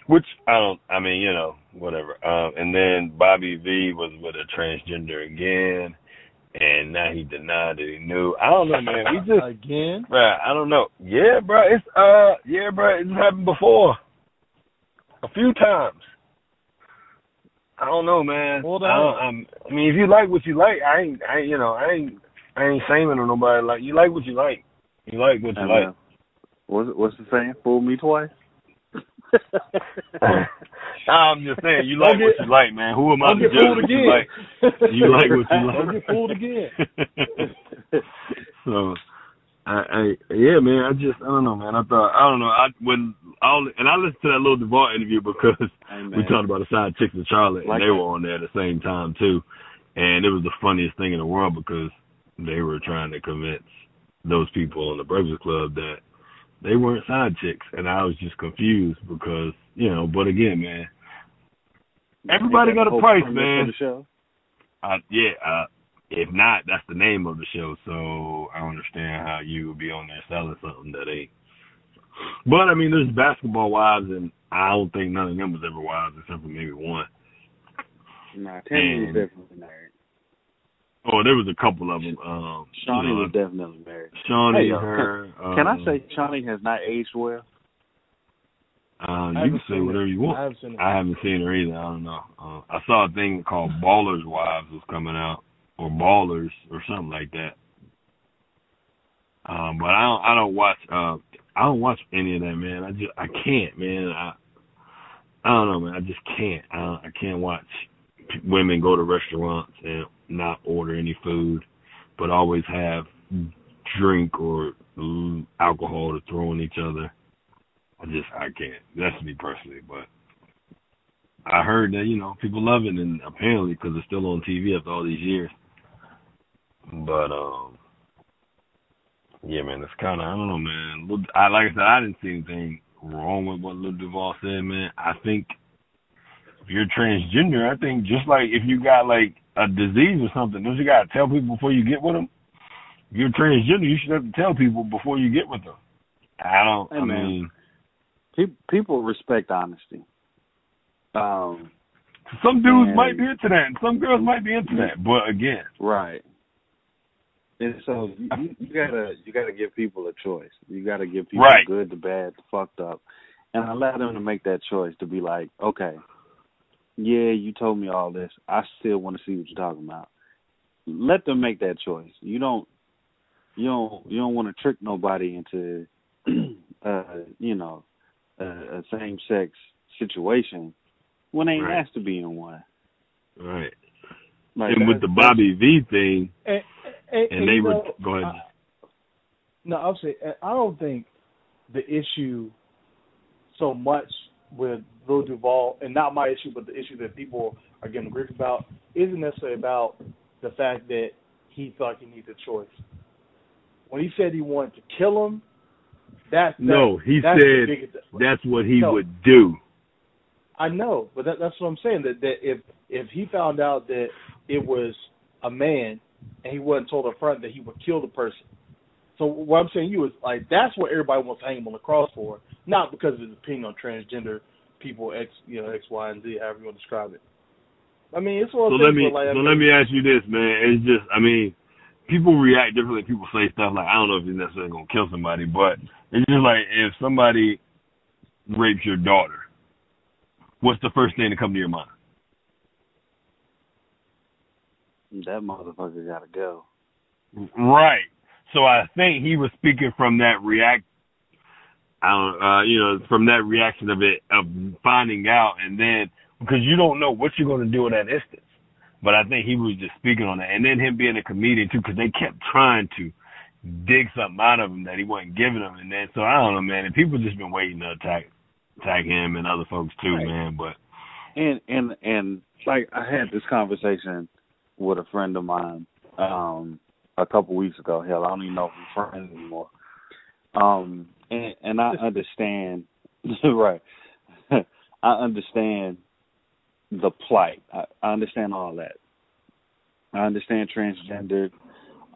Speaker 1: which I don't. I mean, you know, whatever. Um, and then Bobby V was with a transgender again, and now he denied that he knew. I don't know, man. We just
Speaker 2: Again.
Speaker 1: Bruh, I don't know. Yeah, bro. it's uh yeah, bruh, it's happened before. A few times. I don't know, man.
Speaker 2: Hold on.
Speaker 1: I'm, I mean, if you like what you like, I ain't, I ain't, you know, I ain't, I ain't shaming on nobody. Like you like what you like. You like what you
Speaker 3: Hey,
Speaker 1: like.
Speaker 3: man. What's what's the saying? Fool me twice.
Speaker 1: I'm just saying, you like
Speaker 2: Don't
Speaker 1: what you like, man. Who am I to
Speaker 2: get
Speaker 1: judge
Speaker 2: fooled
Speaker 1: what you like? You like what you like.
Speaker 2: Don't get fooled again.
Speaker 1: so, I, I, yeah, man. I just, I don't know, man. I thought, I don't know. I when I and I listened to that Lil Duval interview because
Speaker 3: Hey,
Speaker 1: we talked about the side chicks in Charlotte,
Speaker 3: Like
Speaker 1: and they
Speaker 3: that.
Speaker 1: were on there at the same time too. And it was the funniest thing in the world because they were trying to convince those people in the Breakfast Club that they weren't side chicks, and I was just confused because you know. But again, man, Everybody got a price, man.
Speaker 3: of the show?
Speaker 1: I, yeah, uh, if not, that's the name of the show. So I understand how you would be on there selling something that ain't. But I mean, there's basketball wives, and I don't think none of them was ever wives except for maybe one.
Speaker 3: Nah, Tami was definitely married.
Speaker 1: Oh, there was a couple of them. Um,
Speaker 3: Shaunie
Speaker 1: you know,
Speaker 3: was definitely married.
Speaker 1: Shaunie,
Speaker 3: Hey, uh,
Speaker 1: her.
Speaker 3: Can I
Speaker 1: um,
Speaker 3: say Shaunie has not aged well?
Speaker 2: I
Speaker 1: you can say whatever
Speaker 2: it.
Speaker 1: you want.
Speaker 2: I haven't seen.
Speaker 1: I haven't seen her either. I don't know. Uh, I saw a thing called Ballers Wives was coming out, or Ballers, or something like that. Um, but I don't. I don't watch. Uh, I don't watch any of that, man. I just. I can't, man. I. I don't know, man. I just can't. I, I can't watch p- women go to restaurants and not order any food, but always have drink or alcohol to throw on each other. I just I can't. That's me personally, but I heard that you know people love it, and apparently because it's still on TV after all these years. But um, yeah, man, it's kind of I don't know, man. I like I said, I didn't see anything wrong with what Lil Duval said, man. I think if you're transgender, I think just like if you got like a disease or something, don't you gotta tell people before you get with them? If you're transgender, you should have to tell people before you get with them. I don't.
Speaker 3: Hey,
Speaker 1: I
Speaker 3: man.
Speaker 1: mean.
Speaker 3: Pe- people respect honesty. Um,
Speaker 1: Some dudes
Speaker 3: And-
Speaker 1: might be into that, and some girls might be into that. But again,
Speaker 3: right. And so you, you, gotta you gotta give people a choice. You gotta give people
Speaker 1: Right.
Speaker 3: the good, the bad, the fucked up, and allow them to make that choice to be like, okay, yeah, you told me all this. I still want to see what you're talking about. Let them make that choice. You don't you don't you don't want to trick nobody into uh you know a, a same sex situation when they ain't
Speaker 1: Right.
Speaker 3: asked to be in one.
Speaker 1: right.
Speaker 3: Like
Speaker 1: and with the Bobby V thing,
Speaker 2: And, and,
Speaker 1: and they
Speaker 2: you
Speaker 1: were
Speaker 2: know,
Speaker 1: go ahead.
Speaker 2: I- no, I'll say I don't think the issue so much with Lil Duval, and not my issue, but the issue that people are getting grief about, isn't necessarily about the fact that he thought he needed a choice. When he said he wanted to kill him, that's
Speaker 1: No, he
Speaker 2: that's
Speaker 1: said
Speaker 2: biggest,
Speaker 1: that's what he
Speaker 2: No.
Speaker 1: would do.
Speaker 2: I know, but that, that's what I'm saying. That that if if he found out that it was a man and he wasn't told up front that he would kill the person. So what I'm saying to you is like that's what everybody wants to hang him on the cross for, not because of his opinion on transgender people X you know X Y and Z however you want to describe it. I mean it's one
Speaker 1: So let me
Speaker 2: where, like, I
Speaker 1: so
Speaker 2: mean,
Speaker 1: let me ask you this, man. It's just I mean, people react differently. People say stuff like I don't know if you're necessarily gonna kill somebody, but it's just like if somebody rapes your daughter, what's the first thing to come to your mind?
Speaker 3: That motherfucker gotta go.
Speaker 1: Right. So I think he was speaking from that react, I don't, uh, you know, from that reaction of it of finding out, and then because you don't know what you're going to do in that instance. But I think he was just speaking on that, and then him being a comedian too, because they kept trying to dig something out of him that he wasn't giving them, and then so I don't know, man. And people just been waiting to attack attack him and other folks too, right. man. But
Speaker 3: and and and like I had this conversation with a friend of mine um a couple weeks ago. Hell, I don't even know if we're friends anymore. Um, and I understand, right? I understand the plight. I, I understand all that. I understand transgender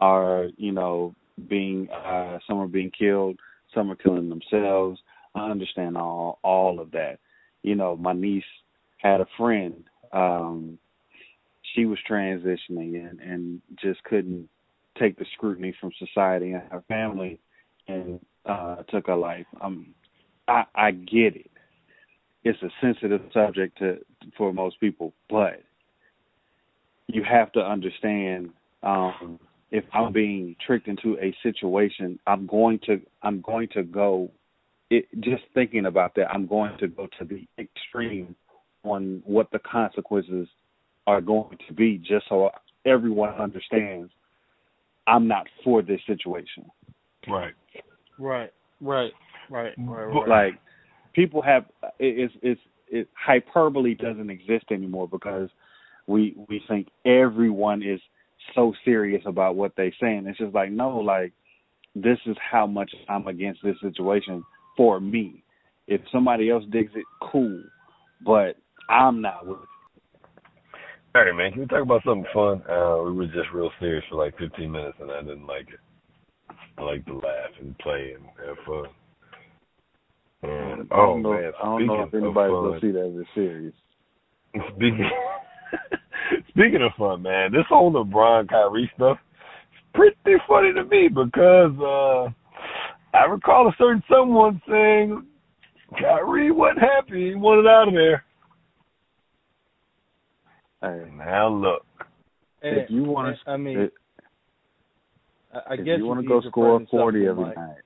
Speaker 3: are, you know, being uh some are being killed, some are killing themselves. I understand all all of that. You know, my niece had a friend, um, she was transitioning and, and just couldn't take the scrutiny from society and her family and uh took her life. Um I I get it it's a sensitive subject to for most people, but you have to understand um, if I'm being tricked into a situation, I'm going to I'm going to go. It, just thinking about that, I'm going to go to the extreme on what the consequences are going to be, just so everyone understands I'm not for this situation.
Speaker 1: Right.
Speaker 2: Right. Right. Right. Right.
Speaker 3: right. Like people have it's it's it hyperbole doesn't exist anymore because we we think everyone is so serious about what they saying. It's just like no, like this is how much I'm against this situation for me. If somebody else digs it, cool, but I'm not with it.
Speaker 1: All right, man. Can we talk about something fun? Uh, we were just real serious for like 15 minutes, and I didn't like it. I like the laugh and play and have fun. And,
Speaker 3: I don't oh know, man, I don't know if anybody's gonna see that as serious.
Speaker 1: Speaking speaking of fun, man, this whole LeBron Kyrie stuff is pretty funny to me because uh I recall a certain someone saying Kyrie wasn't happy, he wanted out of there.
Speaker 3: Hey,
Speaker 1: now look.
Speaker 3: if you want to,
Speaker 2: I mean, it, I guess
Speaker 3: if you want to go score forty every like, night,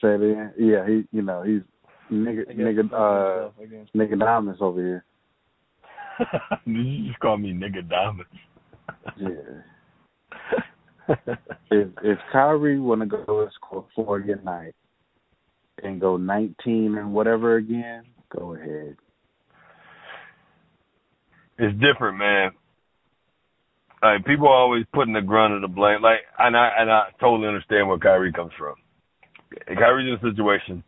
Speaker 3: Say it Yeah, he you know, he's nigga nigga uh nigga diamonds over here.
Speaker 1: you just call me nigga diamonds.
Speaker 3: yeah. if if Kyrie wanna go and score forty a night and go nineteen and whatever again, go ahead.
Speaker 1: It's different, man. Like people are always putting the grunt of the blame. Like and I and I totally understand where Kyrie comes from. Kyrie's in a situation.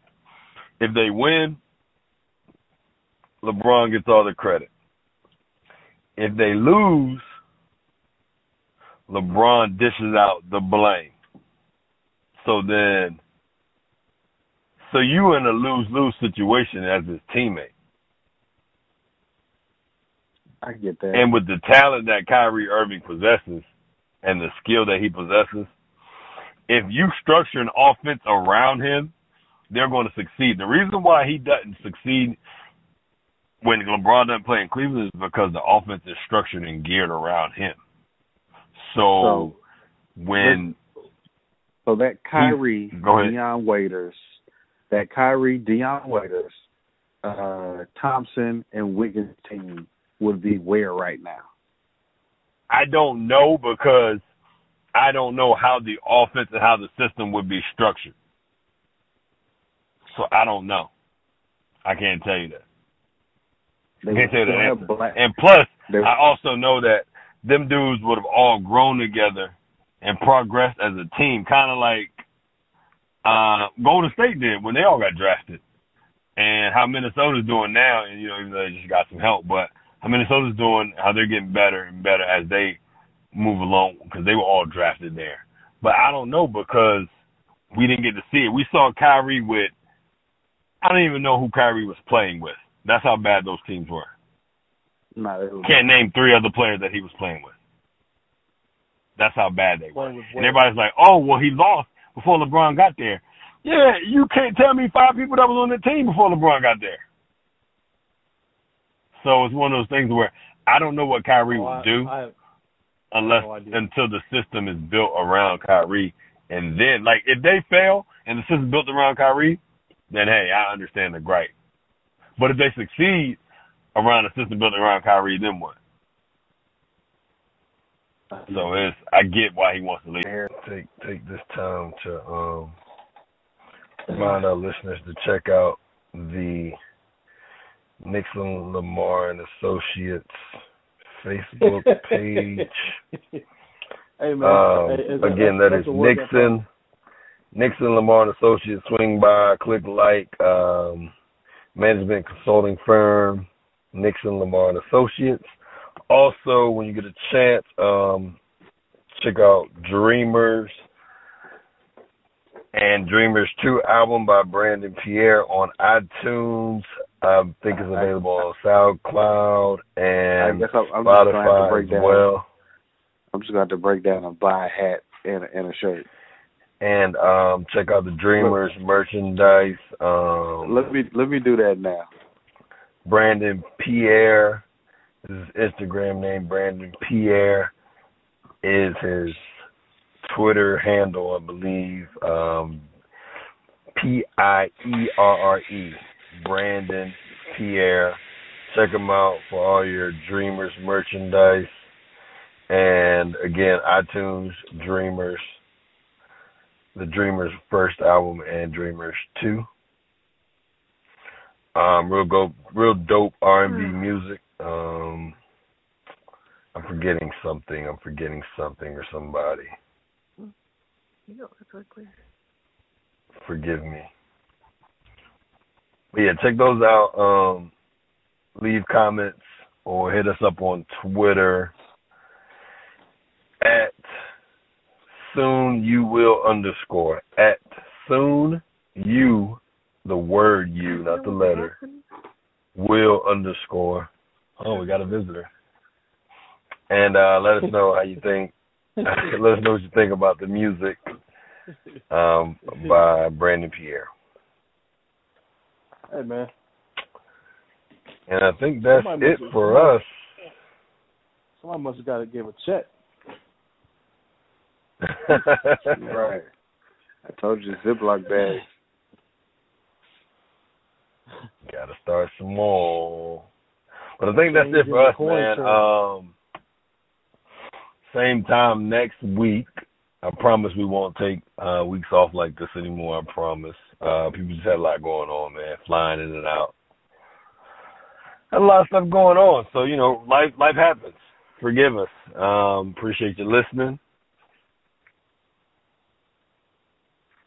Speaker 1: If they win, LeBron gets all the credit. If they lose, LeBron dishes out the blame. So then, so you in a lose lose situation as his teammate.
Speaker 3: I get that.
Speaker 1: And with the talent that Kyrie Irving possesses and the skill that he possesses, if you structure an offense around him, they're going to succeed. The reason why he doesn't succeed when LeBron doesn't play in Cleveland is because the offense is structured and geared around him. So, so when
Speaker 3: so that Kyrie Dion Waiters, that Kyrie Dion Waiters, uh, Thompson and Wiggins team would be where right now?
Speaker 1: I don't know because I don't know how the offense and how the system would be structured. So I don't know. I can't tell you that. They I can't tell you that. And plus, I also know that them dudes would have all grown together and progressed as a team, kind of like uh, Golden State did when they all got drafted, and how Minnesota's doing now. And you know, even though they just got some help, but how Minnesota's doing, how they're getting better and better as they move along because they were all drafted there. But I don't know because we didn't get to see it. We saw Kyrie with I don't even know who Kyrie was playing with. That's how bad those teams were.
Speaker 3: No,
Speaker 1: Can't name three other players that he was playing with. That's how bad they were. And everybody's like, "Oh, well, he lost before LeBron got there." Yeah, you can't tell me five people that was on the team before LeBron got there. So it's one of those things where I don't know what Kyrie
Speaker 2: Oh,
Speaker 1: will
Speaker 2: I-
Speaker 1: do
Speaker 2: I-
Speaker 1: unless
Speaker 2: no
Speaker 1: until the system is built around Kyrie, and then like if they fail and the system built around Kyrie, then hey, I understand the gripe. But if they succeed around a system built around Kyrie, then what? So it's I get why he wants to leave. Take take this time to um remind our listeners to check out the Nixon Lamar and Associates Facebook page.
Speaker 2: hey man,
Speaker 1: Um,
Speaker 2: hey, it's-
Speaker 1: again, that is
Speaker 2: a work in
Speaker 1: Nixon, Nixon Lamar and Associates. Swing by, click like, um, management consulting firm, Nixon Lamar and Associates. Also, when you get a chance, um, check out Dreamers and Dreamers 2 album by Brandon Pierre on iTunes. I think it's available on SoundCloud
Speaker 3: I
Speaker 1: and
Speaker 3: guess I'm, I'm have to
Speaker 1: Spotify
Speaker 3: break
Speaker 1: as
Speaker 3: down.
Speaker 1: well.
Speaker 3: I'm just gonna break down and buy a hat and a, and a shirt.
Speaker 1: and um check out the Dreamers merchandise. Um
Speaker 3: Let me let me do that now.
Speaker 1: Brandon Pierre is his Instagram name. Brandon Pierre is his Twitter handle, I believe. Um P I E R R E. Brandon Pierre. Check them out for all your Dreamers merchandise. And again, iTunes Dreamers the Dreamers first album and Dreamers two. Um, real go, real dope R and B music. Um, I'm forgetting something. I'm forgetting something or somebody. Forgive me. But yeah, check those out. Um, leave comments or hit us up on Twitter. At soon you will underscore. At soon you the word you not the letter will underscore. Oh we got a visitor. And uh let us know how you think. Let us know what you think about the music um by brandon pierre
Speaker 2: Hey man,
Speaker 1: and i think that's
Speaker 2: Somebody
Speaker 1: it
Speaker 2: must-
Speaker 1: for us
Speaker 2: somebody must have got to give a check.
Speaker 3: Right. I told you Ziploc bags.
Speaker 1: Gotta start some more. But I think that's it for us,
Speaker 2: coin
Speaker 1: man. Um, same time next week. I promise we won't take uh, weeks off like this anymore. I promise. Uh, people just had a lot going on, man. Flying in and out. Had a lot of stuff going on. So you know, life life happens. Forgive us. Um, appreciate you listening.